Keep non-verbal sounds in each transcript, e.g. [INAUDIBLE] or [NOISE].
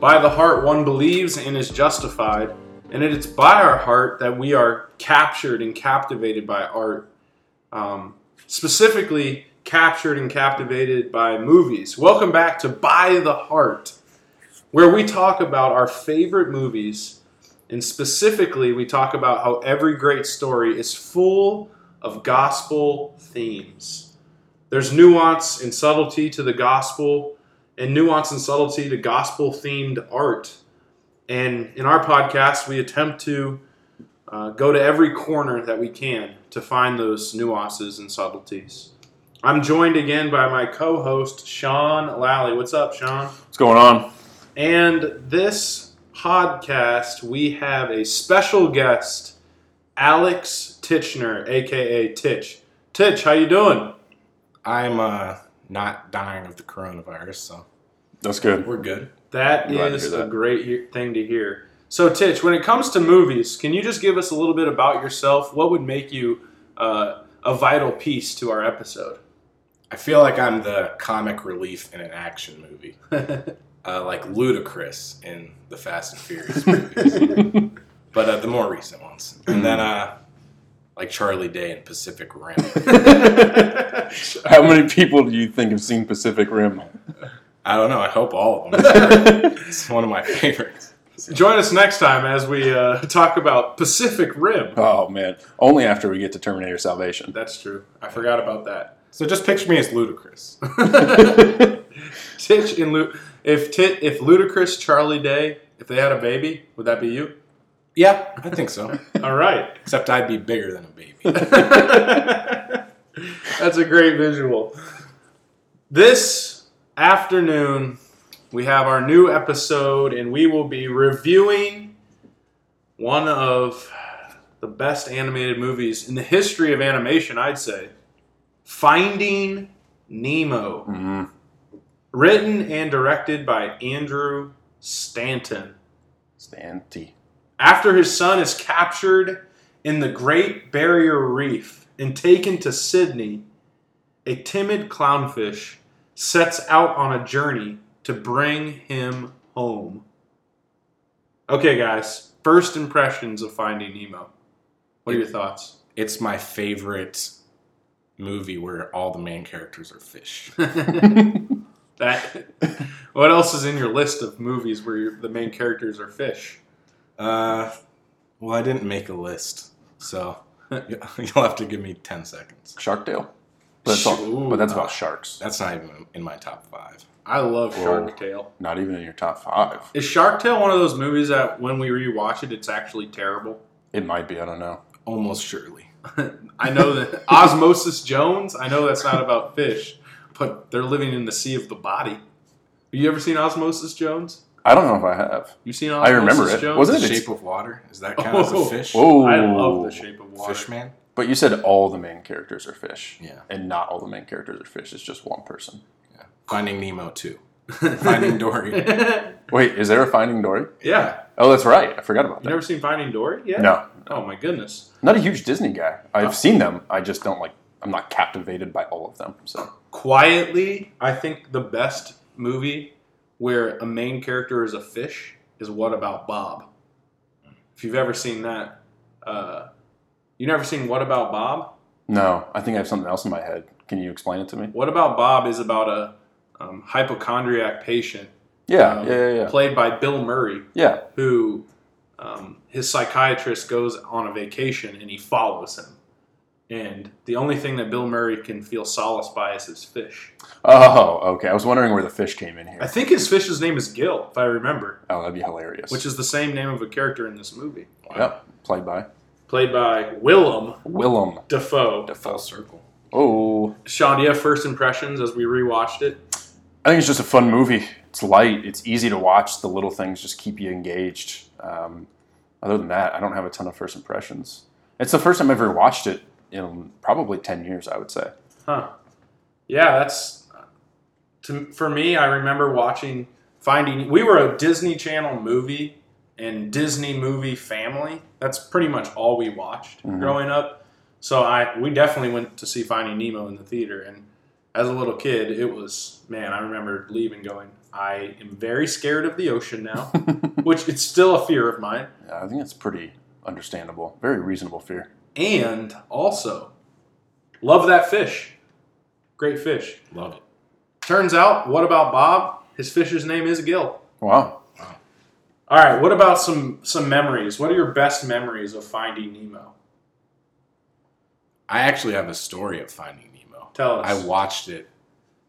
By the heart one believes and is justified, and it is by our heart that we are captured and captivated by art. Um, specifically, captured and captivated by movies. Welcome back to By the Heart, where we talk about our favorite movies, and specifically, we talk about how every great story is full of gospel themes. There's nuance and subtlety to the gospel, and nuance and subtlety to gospel themed art. And in our podcast, we attempt to uh, go to every corner that we can to find those nuances and subtleties. I'm joined again by my co host, Sean Lally. What's up, Sean? What's going on? And this podcast, we have a special guest, Alex Titchener, aka Titch. Titch, how you doing? I'm uh, not dying of the coronavirus, so That's good. we're good. That is hear a great he- thing to hear. So, Titch, when it comes to movies, can you just give us a little bit about yourself? What would make you uh, a vital piece to our episode? I feel like I'm the comic relief in an action movie, [LAUGHS] uh, like Ludacris in the Fast and Furious movies, [LAUGHS] but uh, the more recent ones, and then uh, like Charlie Day in Pacific Rim. [LAUGHS] How many people do you think have seen Pacific Rim? I don't know. I hope all of them. [LAUGHS] it's one of my favorites. Join us next time as we uh, talk about Pacific Rim. Oh man, only after we get to Terminator Salvation. That's true. I forgot about that. So just picture me as Ludacris. [LAUGHS] Titch and Lu- if Tit if Ludacris, Charlie Day, if they had a baby, would that be you? Yeah, I think so. [LAUGHS] All right. Except I'd be bigger than a baby. [LAUGHS] That's a great visual. This afternoon, we have our new episode, and we will be reviewing one of the best animated movies in the history of animation, I'd say Finding Nemo. Mm, Written and directed by Andrew Stanton. Stanty. After his son is captured in the Great Barrier Reef and taken to Sydney, a timid clownfish sets out on a journey to bring him home. Okay, guys, first impressions of Finding Nemo. What are your thoughts? It's my favorite movie where all the main characters are fish. [LAUGHS] [LAUGHS] that. What else is in your list of movies where the main characters are fish? Uh, well, I didn't make a list, so [LAUGHS] you'll have to give me ten seconds. Shark Tale. But that's, all, Ooh, but that's about sharks. That's not even in my top five. I love Whoa. Shark Tale. Not even in your top five. Is Shark Tale one of those movies that when we rewatch it, it's actually terrible? It might be. I don't know. Almost surely. [LAUGHS] I know that [LAUGHS] Osmosis Jones. I know that's not about fish, but they're living in the sea of the body. Have you ever seen Osmosis Jones? I don't know if I have. You seen all I remember it. Jones? Wasn't The it? Shape of Water is that kind as Oh. a fish? Whoa. I love The Shape of Water. Fish man. But you said all the main characters are fish. Yeah. And not all the main characters are fish. It's just one person. Yeah. Finding Nemo too. [LAUGHS] Finding Dory. [LAUGHS] Wait, is there a Finding Dory? yeah. Oh, that's right. I forgot about You that. never seen Finding Dory yet? No. Oh my goodness. Not a huge Disney guy. I've Oh. seen them. I just don't like. I'm not captivated by all of them. So Quietly, I think the best movie where a main character is a fish is What About Bob? If you've ever seen that, uh, you never seen What About Bob? no, I think I have something else in my head. Can you explain it to me? What About Bob is about a um, hypochondriac patient Yeah, um, yeah, yeah, yeah. played by Bill Murray, Yeah. who um, his psychiatrist goes on a vacation and he follows him. And the only thing that Bill Murray can feel solace by is his fish. Oh, okay. I was wondering where the fish came in here. I think his fish's name is Gil, if I remember, oh, that'd be hilarious. which is the same name of a character in this movie, yep, played by played by Willem Willem Dafoe. Full circle. Oh, Sean, do you have first impressions as we rewatched it? I think it's just a fun movie. It's light. It's easy to watch. The little things just keep you engaged. Um, other than that, I don't have a ton of first impressions. It's the first time I've ever watched it in probably ten years. I would say. Huh. Yeah, that's to, for me. I remember watching Finding. We were a Disney Channel movie and Disney movie family. That's pretty much all we watched Mhm. growing up. So I we definitely went to see Finding Nemo in the theater, and as a little kid, it was man. I remember leaving, going, I am very scared of the ocean now, [LAUGHS] which it's still a fear of mine. Yeah, I think it's pretty understandable. Very reasonable fear. And also, love that fish. Great fish. Love it. Turns out, what about Bob? His fish's name is Gil. Wow. All right, what about some some memories? What are your best memories of Finding Nemo? I actually have a story of Finding Nemo. Tell us. I watched it.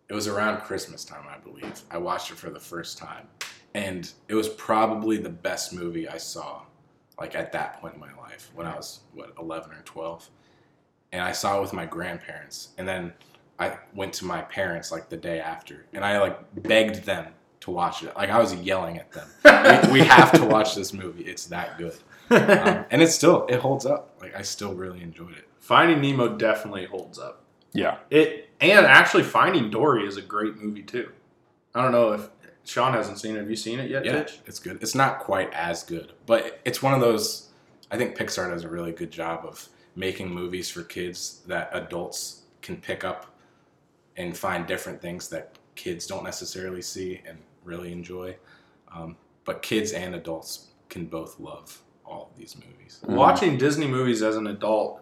It was around Christmas time, I believe. I watched it for the first time, and it was probably the best movie I saw, like at that point in my life when I was what eleven or twelve, and I saw it with my grandparents, and then I went to my parents like the day after, and I like begged them to watch it. Like I was yelling at them, [LAUGHS] we, we have to watch this movie. It's that good, um, [LAUGHS] and it's still it holds up. Like I still really enjoyed it. Finding Nemo definitely holds up. Yeah. It and actually Finding Dory is a great movie too. I don't know if Sean hasn't seen it. Have you seen it yet, Yeah, Titch? it's good. It's not quite as good, but it's one of those. I think Pixar does a really good job of making movies for kids that adults can pick up and find different things that kids don't necessarily see and really enjoy. Um, but kids and adults can both love all of these movies. Mhm. Watching Disney movies as an adult,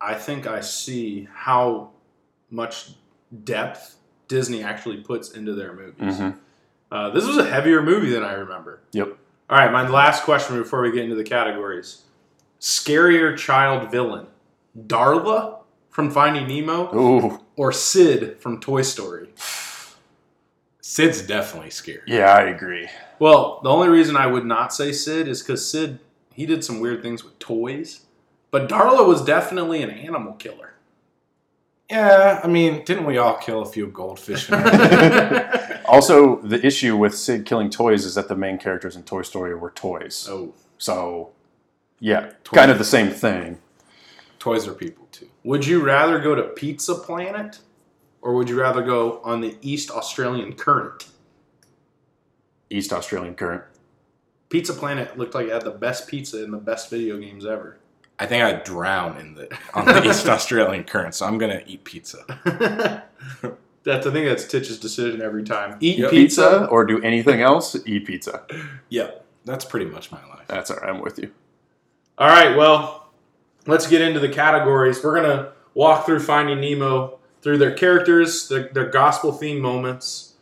I think I see how much depth Disney actually puts into their movies. hmm Uh, this was a heavier movie than I remember. Yep. All right, my last question before we get into the categories: scarier child villain, Darla from Finding Nemo, Ooh. or Sid from Toy Story? Sid's definitely scary. Yeah, I agree. Well, the only reason I would not say Sid is because Sid he did some weird things with toys, but Darla was definitely an animal killer. Yeah, I mean, didn't we all kill a few goldfish? [LAUGHS] Also, the issue with Sid killing toys is that the main characters in Toy Story were toys. oh, So, yeah, kind of the same thing. Toys are people too. would you rather go to Pizza Planet, or would you rather go on the East Australian Current? East Australian Current. Pizza Planet looked like it had the best pizza in the best video games ever. I think I'd drown in the on the East [LAUGHS] Australian current, so I'm gonna eat pizza. [LAUGHS] that's I think that's Titch's decision every time. Eat Yep. pizza. Pizza or do anything else, eat pizza. Yep, that's pretty much my life. That's all right. I'm with you. All right, well, let's get into the categories. We're gonna walk through Finding Nemo through their characters, their, their gospel theme moments.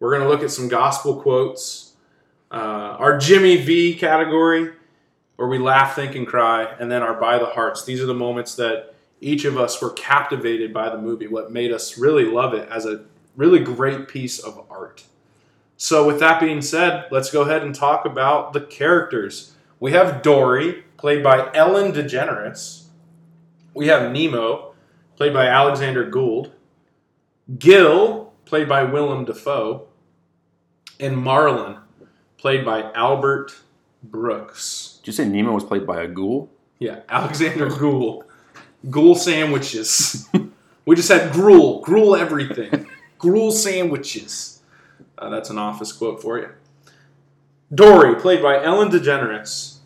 We're gonna look at some gospel quotes. Uh, our Jimmy V category, where we laugh, think, and cry, and then our by the hearts. These are the moments that each of us were captivated by the movie. What made us really love it as a really great piece of art. So, with that being said, let's go ahead and talk about the characters. We have Dory, played by Ellen DeGeneres. We have Nemo, played by Alexander Gould. Gil, played by Willem Dafoe. And Marlin, played by Albert Brooks. Did you say Nemo was played by a ghoul? Yeah, Alexander Gould. Ghoul sandwiches. [LAUGHS] we just had gruel, gruel everything. [LAUGHS] gruel sandwiches. Uh, that's an office quote for you. Dory, played by Ellen DeGeneres.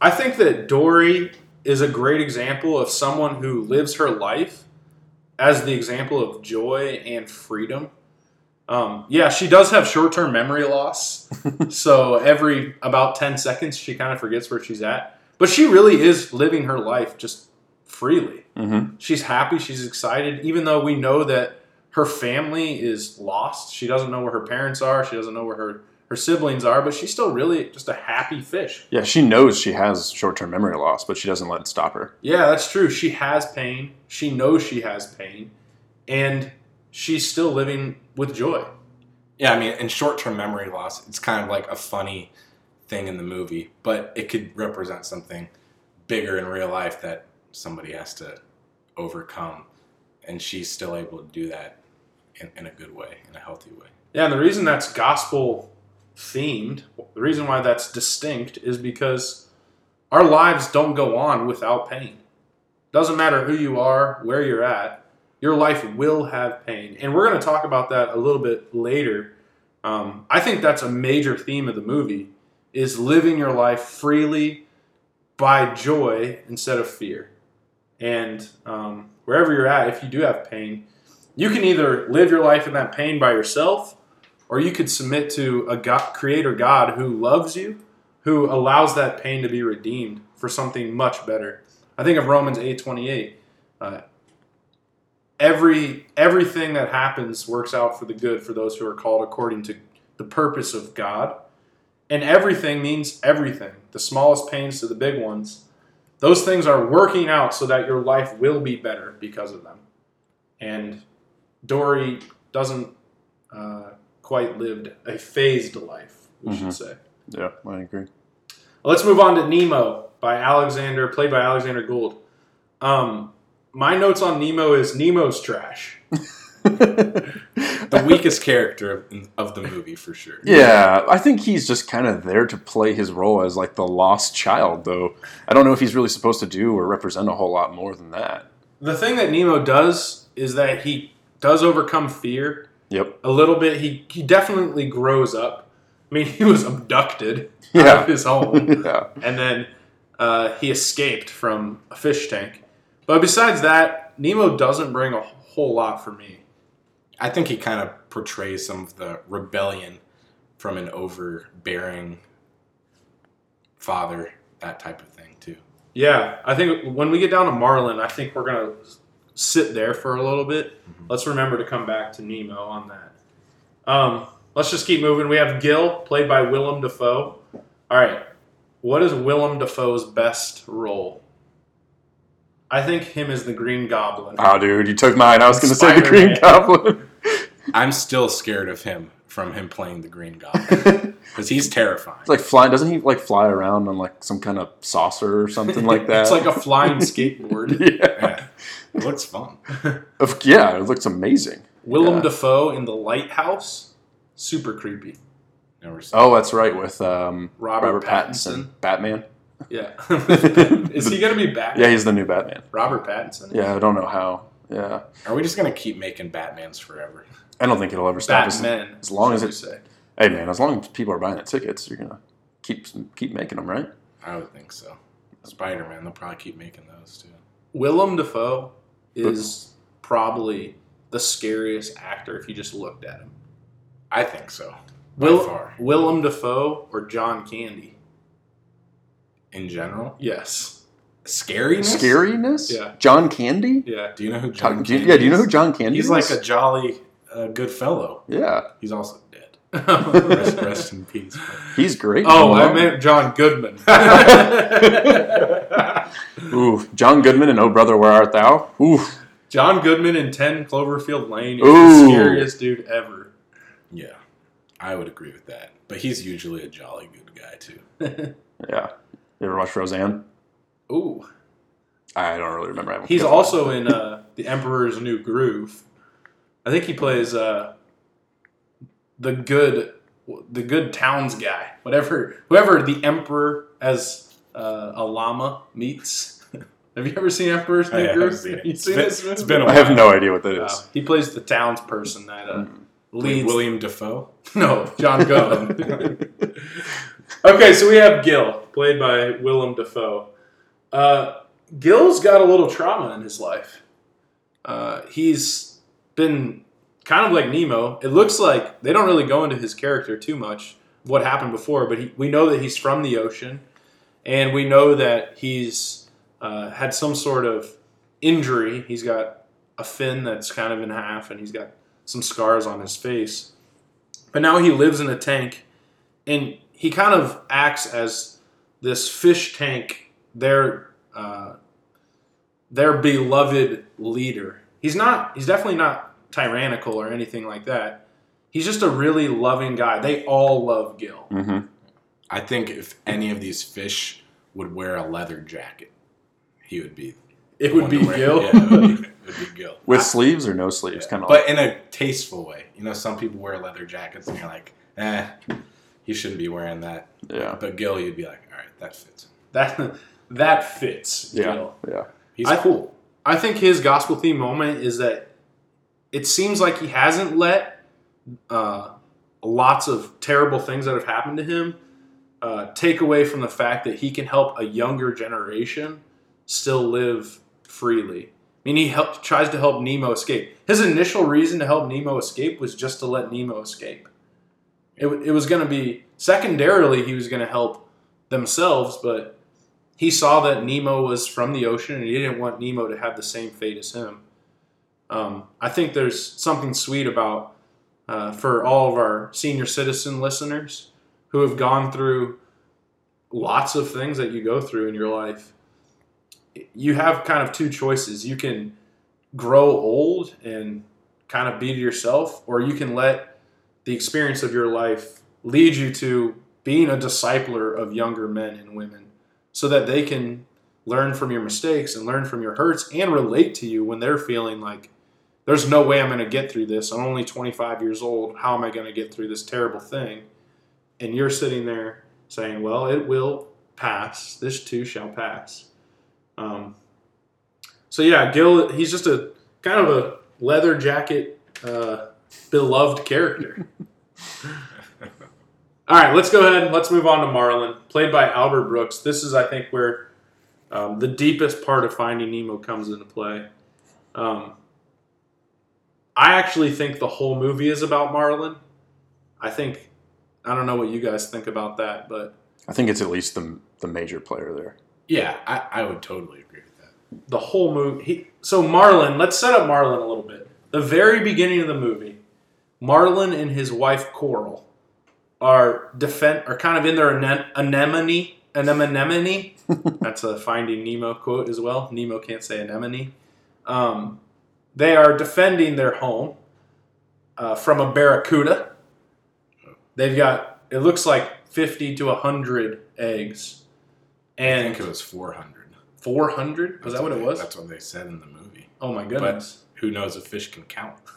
I think that Dory is a great example of someone who lives her life as the example of joy and freedom. Um, yeah, she does have short term memory loss. [LAUGHS] so every about 10 seconds, she kind of forgets where she's at. But she really is living her life just freely. Mm-hmm. She's happy, she's excited, even though we know that her family is lost. She doesn't know where her parents are, she doesn't know where her, her siblings are, but she's still really just a happy fish. Yeah, she knows she has short-term memory loss, but she doesn't let it stop her. Yeah, that's true. She has pain. She knows she has pain. And she's still living with joy. Yeah, I mean, in short-term memory loss, it's kind of like a funny thing in the movie, but it could represent something bigger in real life that somebody has to overcome, and she's still able to do that in, in a good way, in a healthy way. Yeah, and the reason that's gospel themed, the reason why that's distinct is because our lives don't go on without pain. Doesn't matter who you are, where you're at, your life will have pain. And we're going to talk about that a little bit later. Um, I think that's a major theme of the movie is living your life freely by joy instead of fear. And um, wherever you're at, if you do have pain, you can either live your life in that pain by yourself, or you could submit to a God, creator God who loves you, who allows that pain to be redeemed for something much better. I think of Romans eight twenty eight. Uh, every everything that happens works out for the good for those who are called according to the purpose of God. And everything means everything, the smallest pains to the big ones. Those things are working out so that your life will be better because of them. And Dory doesn't uh, quite lived a phased life, we Mhm. should say. Yeah, I agree. Let's move on to Nemo by Alexander, played by Alexander Gould. Um, my notes on Nemo is Nemo's trash. The weakest character of, of the movie for sure. Yeah, I think he's just kind of there to play his role as like the lost child, though. I don't know if he's really supposed to do or represent a whole lot more than that. The thing that Nemo does is that he does overcome fear Yep. a little bit. He he definitely grows up. I mean, [LAUGHS] he was abducted out of his home, [LAUGHS] yeah. and then uh, he escaped from a fish tank. But besides that, Nemo doesn't bring a whole lot for me. I think he kind of portrays some of the rebellion from an overbearing father, that type of thing too. Yeah, I think when we get down to Marlin, I think we're gonna sit there for a little bit. Let's remember to come back to Nemo on that. Um, let's just keep moving. We have Gil, played by Willem Dafoe. All right, what is Willem Dafoe's best role? I think him as the Green Goblin. Oh, dude, you took mine. I was going to say the Green Goblin. I'm still scared of him from him playing the Green Goblin [LAUGHS] because he's terrifying. It's like flying. Doesn't he like fly around on like some kind of saucer or something like that? [LAUGHS] It's like a flying [LAUGHS] skateboard. yeah. Yeah. Looks fun. Yeah, it looks amazing. Willem Yeah. Dafoe in The Lighthouse, super creepy. Never seen. Oh, that's right, with um, Robert Robert, Pattinson. Pattinson. Batman. Yeah, [LAUGHS] is he gonna be back? Yeah, he's the new Batman. Robert Pattinson. Yeah, I don't know how. Yeah, Are we just gonna keep making Batmans forever? I don't think it'll ever stop. As, Batman. as long as should it's say. hey man, as long as people are buying the tickets, you're gonna keep keep making them, right? I would think so. Spider Man, they'll probably keep making those too. Willem Dafoe is probably the scariest actor if you just looked at him. I think so. By Will, far, Willem Dafoe or John Candy? In general, Yes. scariness. Scariness. Yeah. John Candy. Yeah. Do you know who John, John? Candy yeah, do you know who John Candy He's is? like a jolly, uh, good fellow. yeah, He's also dead. [LAUGHS] Rest, rest in peace. he's great. Oh, I meant John Goodman. [LAUGHS] [LAUGHS] Ooh, John Goodman and Oh Brother, Where Art Thou? Ooh, John Goodman in 10 Cloverfield Lane is Ooh. the scariest dude ever. Yeah, I would agree with that. But he's usually a jolly good guy too. yeah. You ever watch Roseanne? Ooh. I don't really remember. I He's also in uh, The Emperor's New Groove. I think he plays uh, the good the good towns guy. Whatever whoever the Emperor as uh, a llama meets. [LAUGHS] Have you ever seen Emperor's New I haven't Groove? seen it. You It's seen been- this it's movie? been a I have no idea what that is. Wow. He plays the townsperson that uh, Wait, leads. Willem Dafoe. [LAUGHS] No, John Goodman. [LAUGHS] okay, so we have Gil, played by Willem Dafoe. Uh, Gil's got a little trauma in his life. Uh, he's been kind of like Nemo. It looks like they don't really go into his character too much, what happened before, but he, we know that he's from the ocean, and we know that he's uh, had some sort of injury. He's got a fin that's kind of in half, and he's got some scars on his face. But now he lives in a tank, and he kind of acts as this fish tank, their uh, their beloved leader. He's not. He's definitely not tyrannical or anything like that. He's just a really loving guy. They all love Gil. hmm I think if any of these fish would wear a leather jacket, he would be. It would be Gil. Yeah, it would be, it would be Gil. [LAUGHS] With I- sleeves or no sleeves, kind of. like, but in a tasteful way. You know, some people wear leather jackets, and you're like, eh, he shouldn't be wearing that. yeah, But Gil, you'd be like, all right, that fits. That [LAUGHS] that fits yeah, Gil. yeah. He's I- cool. I think his gospel theme moment is that it seems like he hasn't let uh, lots of terrible things that have happened to him uh, take away from the fact that he can help a younger generation still live freely. I mean, he help, tries to help Nemo escape. His initial reason to help Nemo escape was just to let Nemo escape. It, it was going to be secondarily he was going to help themselves, but he saw that Nemo was from the ocean and he didn't want Nemo to have the same fate as him. Um, I think there's something sweet about uh, for all of our senior citizen listeners who have gone through lots of things that you go through in your life. You have kind of two choices. You can grow old and kind of be to yourself, or you can let the experience of your life lead you to being a discipler of younger men and women so that they can learn from your mistakes and learn from your hurts and relate to you when they're feeling like there's no way I'm going to get through this. I'm only 25 years old. How am I going to get through this terrible thing? And you're sitting there saying, Well, it will pass. This too shall pass. Um, so, yeah, Gil, he's just a kind of a leather jacket, uh, beloved character. [LAUGHS] All right, let's go ahead and let's move on to Marlin, played by Albert Brooks. This is, I think, where um, the deepest part of Finding Nemo comes into play. Um, I actually think the whole movie is about Marlin. I think I don't know what you guys think about that, but I think it's at least the the major player there. Yeah, I, I would totally agree with that. the whole movie. He, so Marlin, let's set up Marlin a little bit. The very beginning of the movie, Marlin and his wife Coral are defend are kind of in their ane- anemone anemone. [LAUGHS] That's a Finding Nemo quote as well. Nemo can't say anemone. Um, they are defending their home uh, from a barracuda. They've got it looks like fifty to hundred eggs, I and think it was 400. four hundred. Was that what it was? That's what they said in the movie. Oh my goodness. Who knows if fish can count? [LAUGHS] [LAUGHS]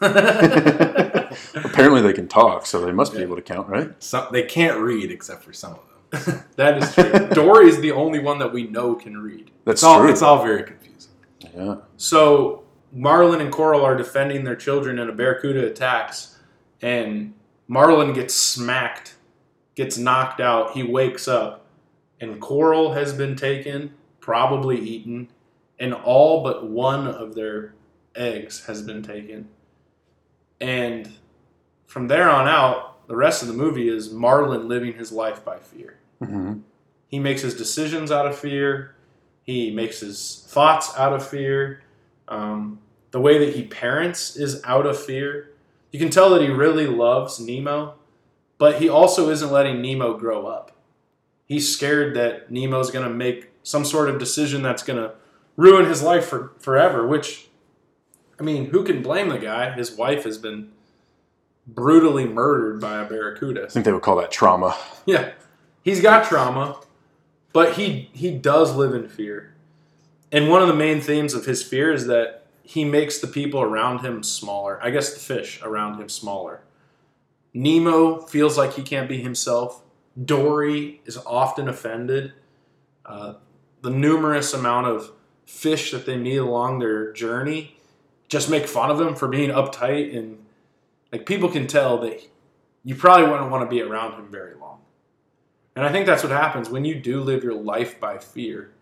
[LAUGHS] Apparently, they can talk, so they must be able to count, right? Some, they can't read except for some of them. [LAUGHS] that is true. [LAUGHS] Dory is the only one that we know can read. That's It's all, true. it's all very confusing. yeah. So Marlin and Coral are defending their children and a barracuda attacks, and Marlin gets smacked, gets knocked out. He wakes up, and Coral has been taken, probably eaten, and all but one of their eggs has been taken. And from there on out, the rest of the movie is Marlin living his life by fear. hmm He makes his decisions out of fear. He makes his thoughts out of fear. Um, the way that he parents is out of fear. You can tell that he really loves Nemo, but he also isn't letting Nemo grow up. He's scared that Nemo's going to make some sort of decision that's going to ruin his life for, forever, which, I mean, who can blame the guy? His wife has been brutally murdered by a barracuda. I think they would call that trauma. Yeah, he's got trauma, but he he does live in fear. And one of the main themes of his fear is that he makes the people around him smaller. I guess the fish around him smaller. Nemo feels like he can't be himself. Dory is often offended. Uh, the numerous amount of fish that they meet along their journey just make fun of him for being uptight and like people can tell that you probably wouldn't want to be around him very long. And I think that's what happens when you do live your life by fear.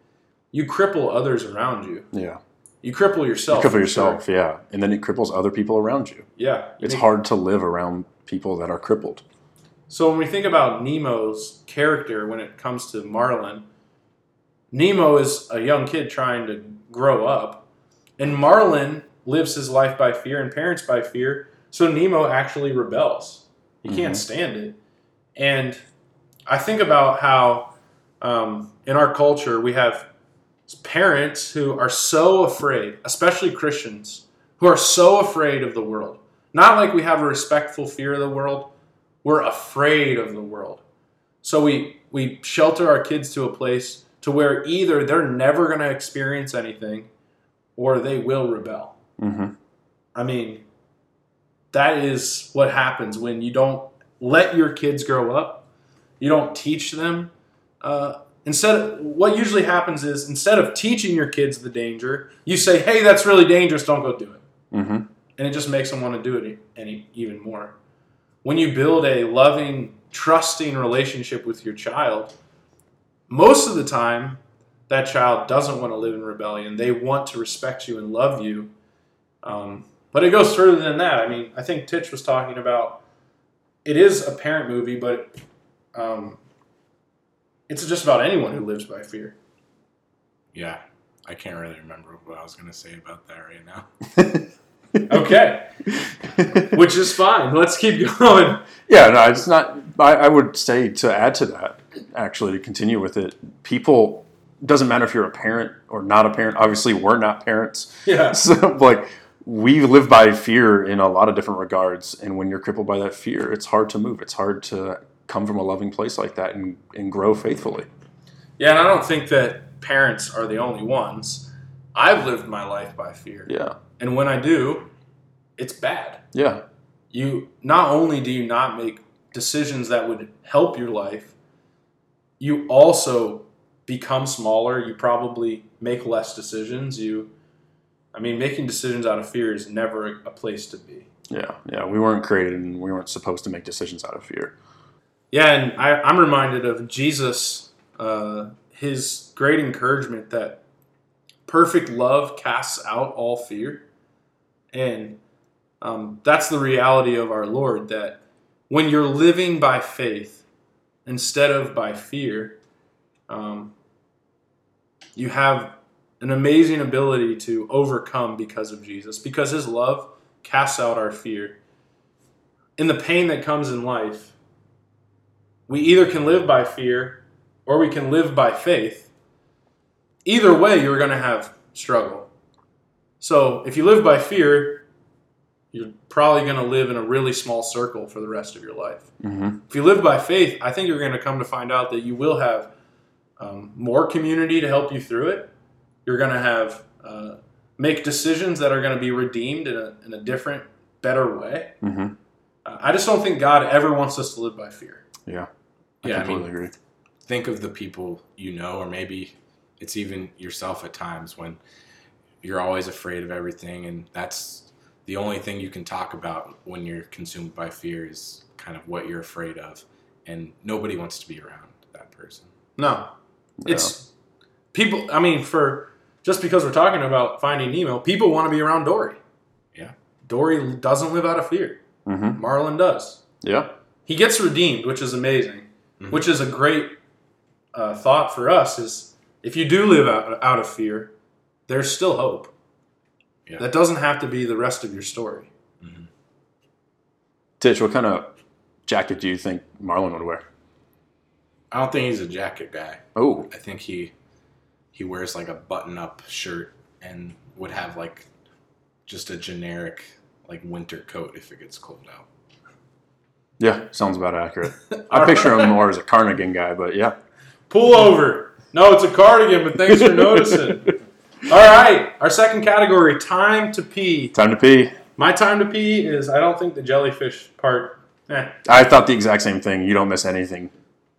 You cripple others around you. Yeah. You cripple yourself. You cripple yourself, sure. yeah. And then it cripples other people around you. Yeah. It's make- hard to live around people that are crippled. So when we think about Nemo's character when it comes to Marlin, Nemo is a young kid trying to grow up, and Marlin lives his life by fear and parents by fear. So Nemo actually rebels. He can't Mhm. stand it. And I think about how um, in our culture we have parents who are so afraid, especially Christians, who are so afraid of the world. Not like we have a respectful fear of the world, we're afraid of the world. So we we shelter our kids to a place to where either they're never going to experience anything or they will rebel. hmm I mean, that is what happens when you don't let your kids grow up. You don't teach them. Uh, instead, of, what usually happens is instead of teaching your kids the danger, you say, "Hey, that's really dangerous. Don't go do it," hmm and it just makes them want to do it any even more. When you build a loving, trusting relationship with your child, most of the time, that child doesn't want to live in rebellion. They want to respect you and love you. Um, but it goes further than that. I mean, I think Titch was talking about it is a parent movie, but um, it's just about anyone who lives by fear. Yeah, I can't really remember what I was going to say about that right now. [LAUGHS] [LAUGHS] Okay, which is fine. Let's keep [LAUGHS] going. Yeah, no, it's not. I, I would say to add to that, actually, to continue with it, people doesn't matter if you're a parent or not a parent. Obviously, we're not parents, Yeah, so like we live by fear in a lot of different regards. And when you're crippled by that fear, it's hard to move. It's hard to come from a loving place like that and, and grow faithfully. yeah, and I don't think that parents are the only ones. I've lived my life by fear, Yeah, and when I do, it's bad. yeah, you not only do you not make decisions that would help your life, you also become smaller. You probably make less decisions. You, I mean, making decisions out of fear is never a, place to be. yeah, yeah. We weren't created and we weren't supposed to make decisions out of fear. Yeah, and I, I'm reminded of Jesus, uh, his great encouragement that perfect love casts out all fear. And um, that's the reality of our Lord that when you're living by faith instead of by fear, um, you have an amazing ability to overcome because of Jesus, because his love casts out our fear. In the pain that comes in life, we either can live by fear or we can live by faith. Either way, you're going to have struggle. So if you live by fear, you're probably going to live in a really small circle for the rest of your life. Mm-hmm. If you live by faith, I think you're going to come to find out that you will have um, more community to help you through it. You're going to have uh, make decisions that are going to be redeemed in a, in a different, better way. Mm-hmm. Uh, I just don't think God ever wants us to live by fear. Yeah, I Yeah, I completely mean, agree. think of the people you know, or maybe it's even yourself at times when you're always afraid of everything, and that's the only thing you can talk about when you're consumed by fear is kind of what you're afraid of, and nobody wants to be around that person. No, it's people. I mean, for just because we're talking about finding Nemo, people want to be around Dory. Yeah. Dory doesn't live out of fear. Mm-hmm. Marlin does. Yeah, He gets redeemed, which is amazing. Mhm. Which is a great uh, thought for us. Is if you do live out, out of fear, there's still hope. Yeah. That doesn't have to be the rest of your story. Titch, what kind of jacket do you think Marlin would wear? I don't think he's a jacket guy. Oh, I think he he wears like a button-up shirt and would have like just a generic like winter coat if it gets cold out. yeah, sounds about accurate. [LAUGHS] I picture him more as a cardigan guy, but yeah. Pull over. No, it's a cardigan, but thanks for noticing. [LAUGHS] All right, our second category: time to pee. Time to pee. My time to pee is I don't think the jellyfish part. Eh. I thought the exact same thing. You don't miss anything.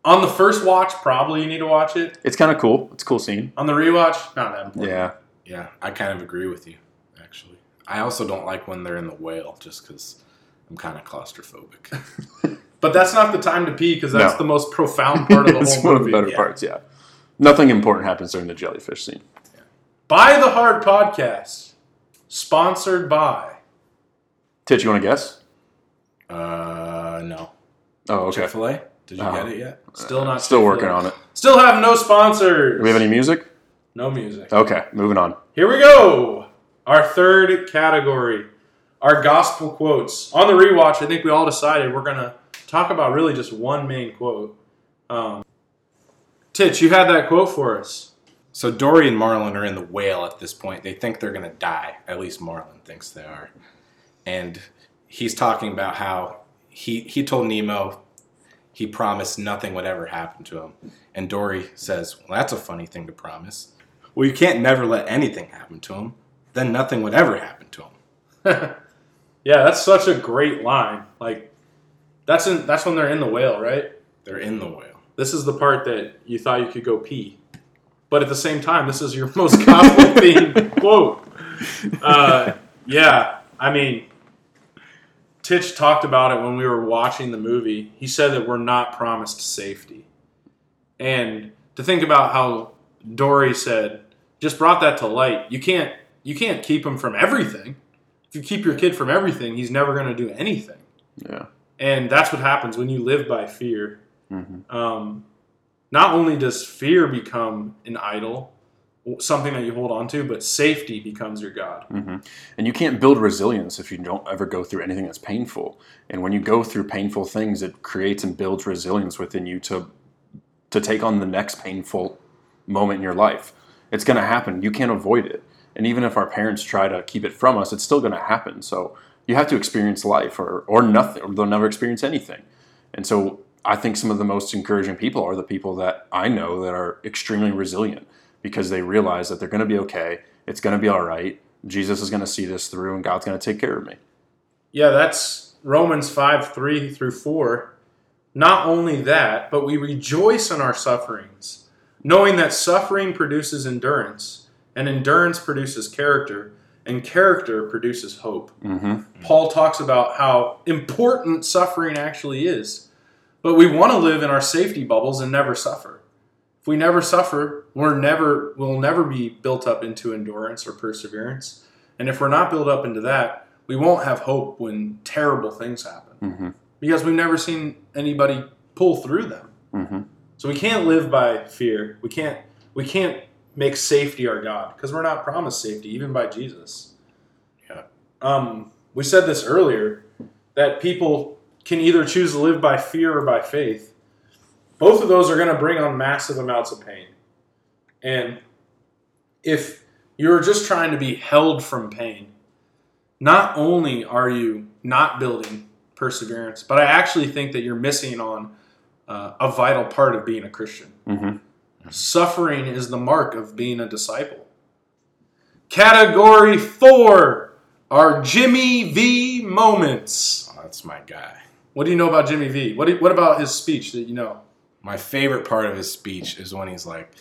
On the first watch, probably you need to watch it. It's kind of cool. It's a cool scene. On the rewatch, not that important. Yeah. Yeah, I kind of agree with you actually. I also don't like when they're in the whale just because I'm kind of claustrophobic. [LAUGHS] But that's not the time to pee because that's No. the most profound part of the [LAUGHS] it's whole one of movie. the better yeah. parts, yeah. Nothing important happens during the jellyfish scene. By the Heart Podcast, sponsored by. Titch, you want to guess? uh, no. Oh, okay. Chick Fil A? Did you Oh. get it yet? Still not. Still working on it. Still have no sponsors. Do we have any music? No music. Okay, moving on. Here we go. Our third category, our gospel quotes. On the rewatch, I think we all decided we're gonna talk about really just one main quote. Um, Titch, you had that quote for us. So Dory and Marlin are in the whale at this point. They think they're gonna die. At least Marlin thinks they are. And he's talking about how he he told Nemo he promised nothing would ever happen to him. And Dory says, Well, that's a funny thing to promise. Well, you can't never let anything happen to him. Then nothing would ever happen to him. [LAUGHS] Yeah, that's such a great line. Like, that's in that's when they're in the whale, right? They're in the whale. This is the part that you thought you could go pee, but at the same time, this is your [LAUGHS] most gospel themed quote. Uh, yeah, I mean, Titch talked about it when we were watching the movie. He said that we're not promised safety, and to think about how Dory said, just brought that to light. You can't you can't keep him from everything. If you keep your kid from everything, he's never going to do anything. Yeah. And that's what happens when you live by fear. hmm Um, not only does fear become an idol, something that you hold on to, but safety becomes your god. hmm And you can't build resilience if you don't ever go through anything that's painful. And when you go through painful things, it creates and builds resilience within you to to take on the next painful moment in your life. It's going to happen. You can't avoid it. And even if our parents try to keep it from us, it's still going to happen. So you have to experience life or, or nothing, or they'll never experience anything. And so I think some of the most encouraging people are the people that I know that are extremely resilient because they realize that they're going to be okay. It's going to be all right. Jesus is going to see this through and God's going to take care of me. Yeah, that's Romans 5 3 through 4. Not only that, but we rejoice in our sufferings, knowing that suffering produces endurance, and endurance produces character, and character produces hope. hmm Paul talks about how important suffering actually is. But we want to live in our safety bubbles and never suffer. If we never suffer, we're never we'll never be built up into endurance or perseverance. And if we're not built up into that, we won't have hope when terrible things happen hmm because we've never seen anybody pull through them. hmm So we can't live by fear. We can't we can't make safety our god because we're not promised safety even by Jesus. Yeah. Um, we said this earlier that people can either choose to live by fear or by faith. Both of those are going to bring on massive amounts of pain. And if you're just trying to be held from pain, not only are you not building perseverance, but I actually think that you're missing on uh, a vital part of being a Christian. hmm Suffering is the mark of being a disciple. Category four are Jimmy V moments. Oh, that's my guy. What do you know about Jimmy V? What, do, what about his speech that you know? My favorite part of his speech is when he's like,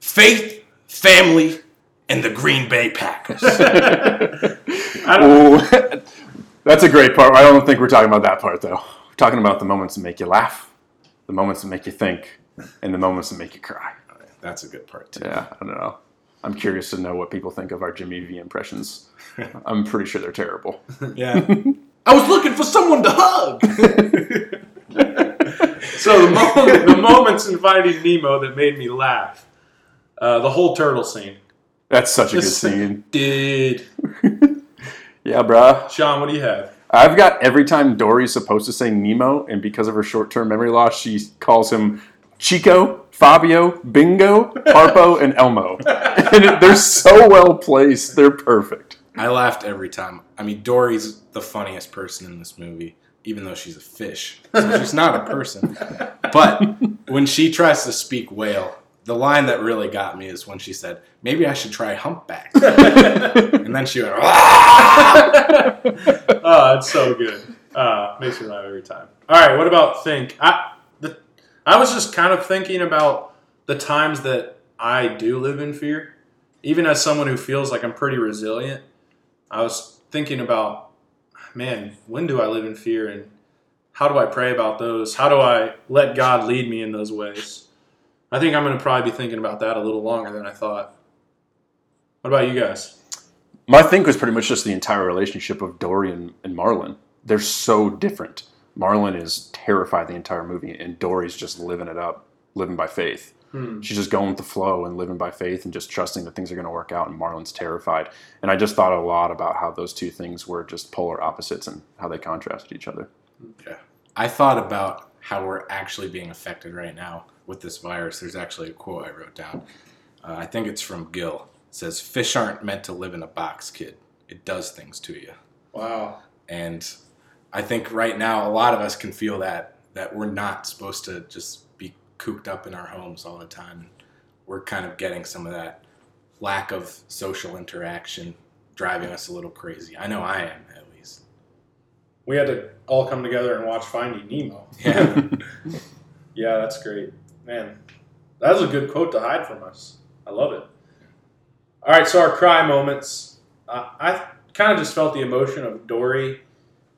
faith, family, and the Green Bay Packers. I [LAUGHS] don't, Ooh, that's a great part. I don't think we're talking about that part though. We're talking about the moments that make you laugh, the moments that make you think, and the moments that make you cry. That's a good part, too. Yeah, I don't know. I'm curious to know what people think of our Jimmy V impressions. I'm pretty sure they're terrible. [LAUGHS] Yeah. I was looking for someone to hug. [LAUGHS] so the, moment, the moments in Finding Nemo that made me laugh, uh, the whole turtle scene. That's such a good scene. Did [LAUGHS] Yeah, bruh. Sean? What do you have? I've got every time Dory's supposed to say Nemo, and because of her short term memory loss, she calls him Chico, Fabio, Bingo, Harpo, [LAUGHS] and Elmo. And they're so well placed. They're perfect. I laughed every time. I mean, Dory's the funniest person in this movie, even though she's a fish. So she's not a person. But when she tries to speak whale, the line that really got me is when she said, "Maybe I should try humpback," and then she went, "Ah!" [LAUGHS] oh, it's so good. Uh, makes me laugh every time. All right, what about think? I the, I was just kind of thinking about the times that I do live in fear, even as someone who feels like I'm pretty resilient. I was thinking about, man, when do I live in fear, and how do I pray about those? How do I let God lead me in those ways? I think I'm going to probably be thinking about that a little longer than I thought. What about you guys? My think was pretty much just the entire relationship of Dory and, and Marlin. They're so different. Marlin is terrified the entire movie, and Dory's just living it up, living by faith. Hmm. She's just going with the flow and living by faith and just trusting that things are going to work out. And Marlin's terrified. And I just thought a lot about how those two things were just polar opposites and how they contrasted each other. Yeah. I thought about how we're actually being affected right now with this virus. There's actually a quote I wrote down. Uh, I think it's from Gil. It says, "Fish aren't meant to live in a box, kid. It does things to you." Wow. And I think right now a lot of us can feel that that we're not supposed to just be cooped up in our homes all the time. We're kind of getting some of that lack of social interaction driving us a little crazy. I know I am at least. We had to all come together and watch Finding Nemo. Yeah. [LAUGHS] Yeah, that's great. Man, that was a good quote to hide from us. I love it. All right, so our cry moments. Uh, I kind of just felt the emotion of Dory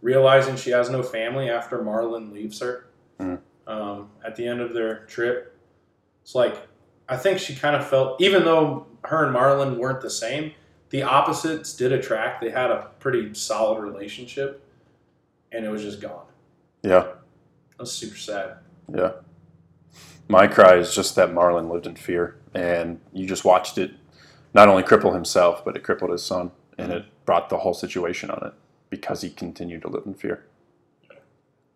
realizing she has no family after Marlin leaves her. Um, at the end of their trip. It's like I think she kind of felt, even though her and Marlin weren't the same, the opposites did attract. They had a pretty solid relationship, and it was just gone. Yeah, That was super sad. yeah. My cry is just that Marlin lived in fear, and you just watched it not only cripple himself, but it crippled his son, and it brought the whole situation on it because he continued to live in fear.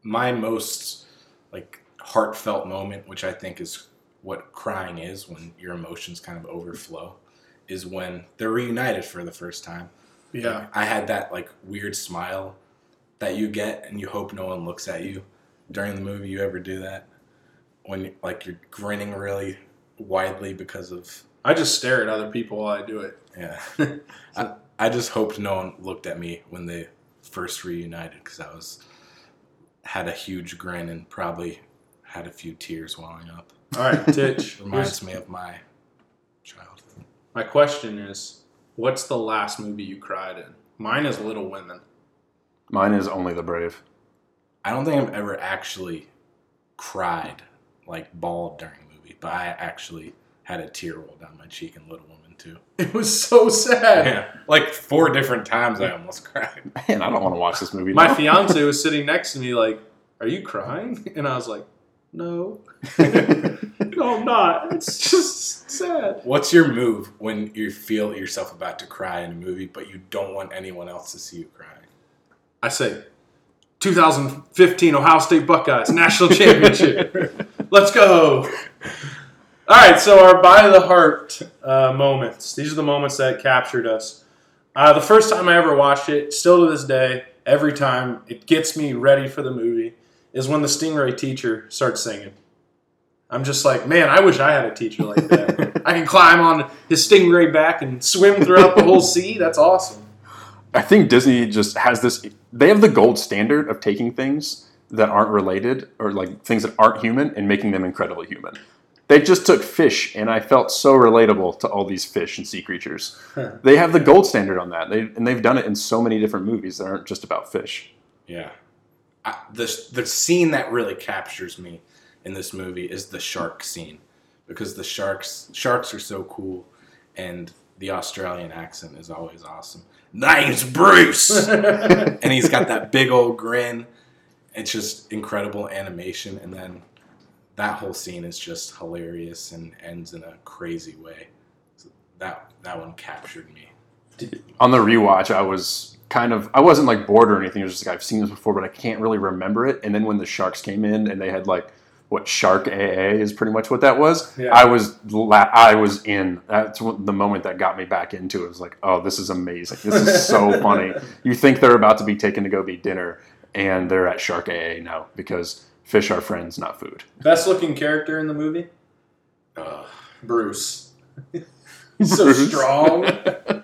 my most like heartfelt moment, which I think is what crying is when your emotions kind of overflow, is when they're reunited for the first time. Yeah. I had that like weird smile that you get and you hope no one looks at you during the movie. You ever do that? When like you're grinning really widely because of I just stare at other people while I do it. yeah. [LAUGHS] I, I just hoped no one looked at me when they first reunited because I was had a huge grin and probably had a few tears welling up. All right, [LAUGHS] Titch. Reminds here's- me of my childhood. My question is, what's the last movie you cried in? Mine is Little Women. Mine is only the brave. I don't think I've ever actually cried, like bawled during a movie, but I actually had a tear roll down my cheek in Little Women too. It was so sad. Yeah, like four different times I almost cried. Man, I don't want to watch this movie. My now. fiance was [LAUGHS] sitting next to me, like, "Are you crying?" And I was like, "No, [LAUGHS] no, I'm not. It's just sad." What's your move when you feel yourself about to cry in a movie, but you don't want anyone else to see you crying? I say, 2015 Ohio State Buckeyes national [LAUGHS] championship. Let's go. All right, so our by the heart uh, moments. These are the moments that captured us. Uh, the first time I ever watched it, still to this day, every time it gets me ready for the movie, is when the Stingray teacher starts singing. I'm just like, man, I wish I had a teacher like that. [LAUGHS] I can climb on his Stingray back and swim throughout the whole sea. That's awesome. I think Disney just has this. They have the gold standard of taking things that aren't related or like things that aren't human and making them incredibly human. They just took fish, and I felt so relatable to all these fish and sea creatures. they have the gold standard on that, they, and they've done it in so many different movies that aren't just about fish. Yeah. I, the the scene that really captures me in this movie is the shark scene because the sharks sharks are so cool and the Australian accent is always awesome. Name's Bruce, [LAUGHS] and he's got that big old grin. It's just incredible animation, and then that whole scene is just hilarious and ends in a crazy way. So that that one captured me. On the rewatch, I was kind of I wasn't like bored or anything. It was just like I've seen this before, but I can't really remember it. And then when the sharks came in and they had like what Shark AA is pretty much what that was. Yeah. I was la- I was in. That's the moment that got me back into it. It was like, oh, this is amazing. This is so [LAUGHS] funny. You think they're about to be taken to go be dinner, and they're at Shark AA now because fish are friends, not food. Best looking character in the movie? Ugh. Bruce. [LAUGHS] He's so Bruce. strong. [LAUGHS]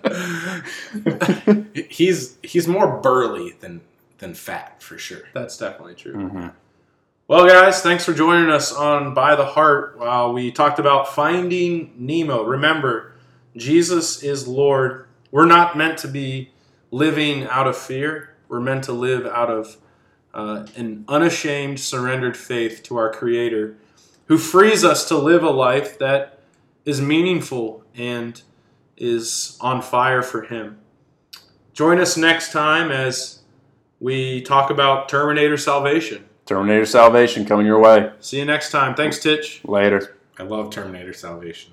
[LAUGHS] he's he's more burly than than fat for sure. That's definitely true. Mhm. Well, guys, thanks for joining us on By the Heart while we talked about finding Nemo. Remember, Jesus is Lord. We're not meant to be living out of fear, we're meant to live out of uh, an unashamed, surrendered faith to our Creator who frees us to live a life that is meaningful and is on fire for Him. Join us next time as we talk about Terminator Salvation. Terminator Salvation coming your way See you next time. Thanks, Titch. later. I love Terminator Salvation.